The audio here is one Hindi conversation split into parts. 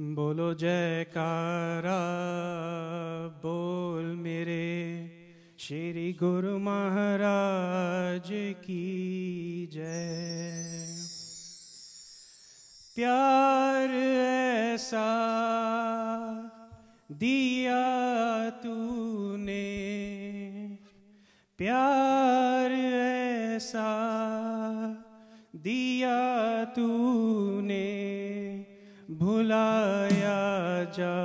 बोलो, जयकारा, बोल मेरे श्री गुरु महाराज की जय। प्यार ऐसा दिया तूने, प्यार ऐसा दिया तूने। भुलाया जा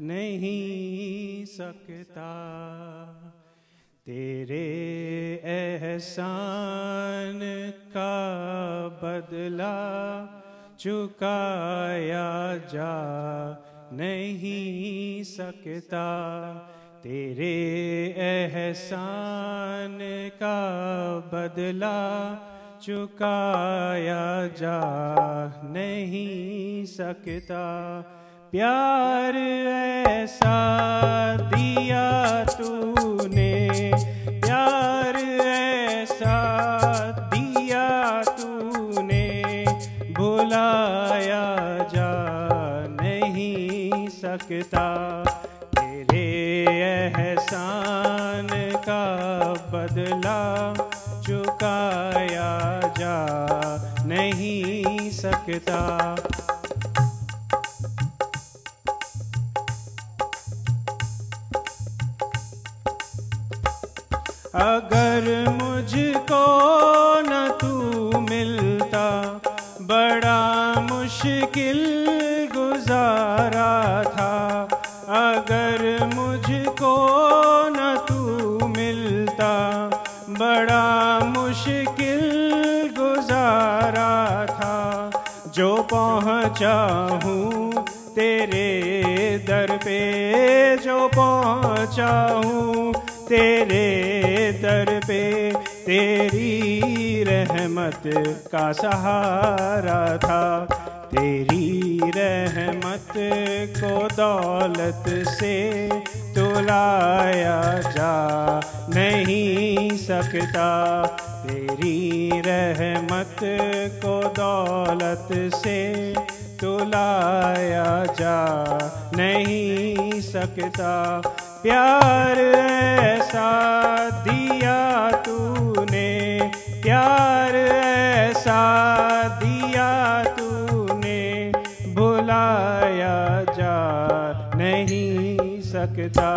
नहीं सकता। तेरे एहसान का बदला चुकाया जा नहीं सकता। तेरे एहसान का बदला चुकाया जा नहीं सकता। प्यार ऐसा दिया तूने, प्यार ऐसा दिया तूने, भुलाया जा नहीं सकता। तेरे एहसान का बदला सकता अगर मुझको न तू जो पहुँचा हूँ तेरे दर पे जो पहुँचा हूँ तेरे दर पे तेरी रहमत का सहारा था। तेरी रहमत को दौलत से तुलाया जा नहीं सकता। तेरी रहमत को दौलत से तुलाया जा नहीं सकता। प्यार ऐसा दिया तूने, प्यार ऐसा दिया तूने, भुलाया जा नहीं सकता।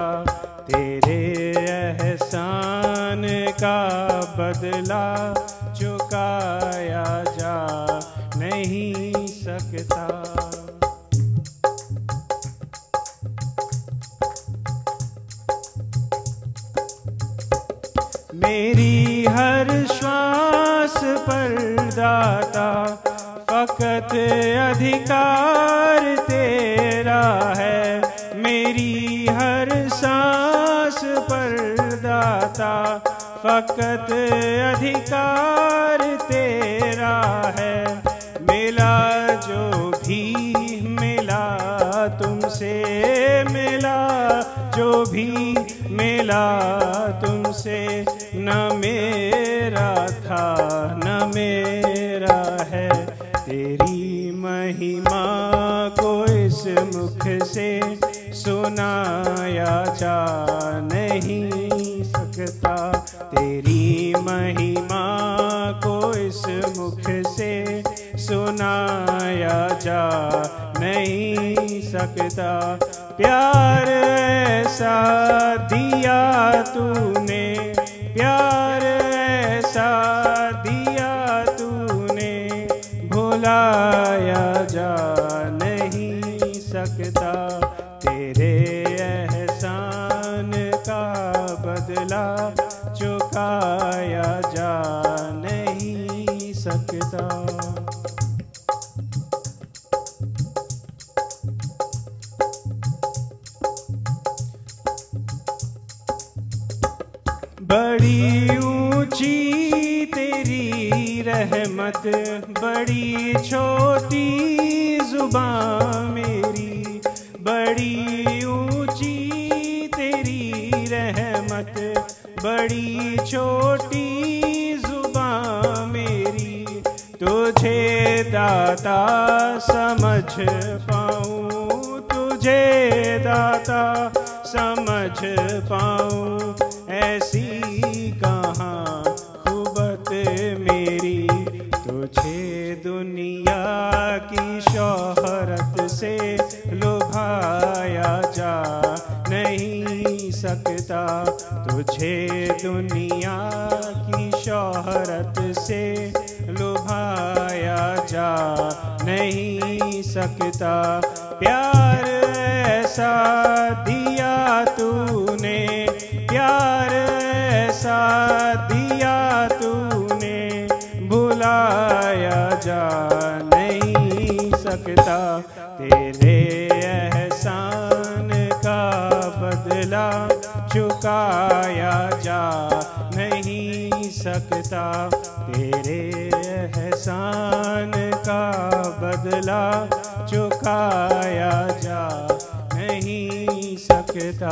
बदला चुकाया जा नहीं सकता। मेरी हर श्वास पर दाता फकत अधिकार तेरा है। मेरी हर सांस पर दाता फकत अधिकार तेरा है। मिला जो भी मिला, तुमसे मिला जो भी मिला, तुमसे न मेरा था, न मेरा है। तेरी महिमा को इस मुख से सुनाया जा नहीं तेरी महिमा को इस मुख से सुनाया जा नहीं सकता। प्यार ऐसा दिया तूने, प्यार बड़ी ऊँची तेरी रहमत, बड़ी छोटी ज़ुबान मेरी, बड़ी ऊँची तेरी रहमत, बड़ी छोटी ज़ुबान मेरी, तुझे दाता समझ पाऊँ, तुझे दाता समझ पाऊँ। ऐसी कहाँ खुबत मेरी? तुझे दुनिया की शोहरत से लुभाया जा नहीं सकता। तुझे दुनिया की शोहरत से लुभाया जा नहीं सकता। प्यार ऐसा दिया तूने दिया तूने, भुलाया जा नहीं सकता। तेरे एहसान का बदला चुकाया जा नहीं सकता। तेरे एहसान का बदला चुकाया जा नहीं सकता।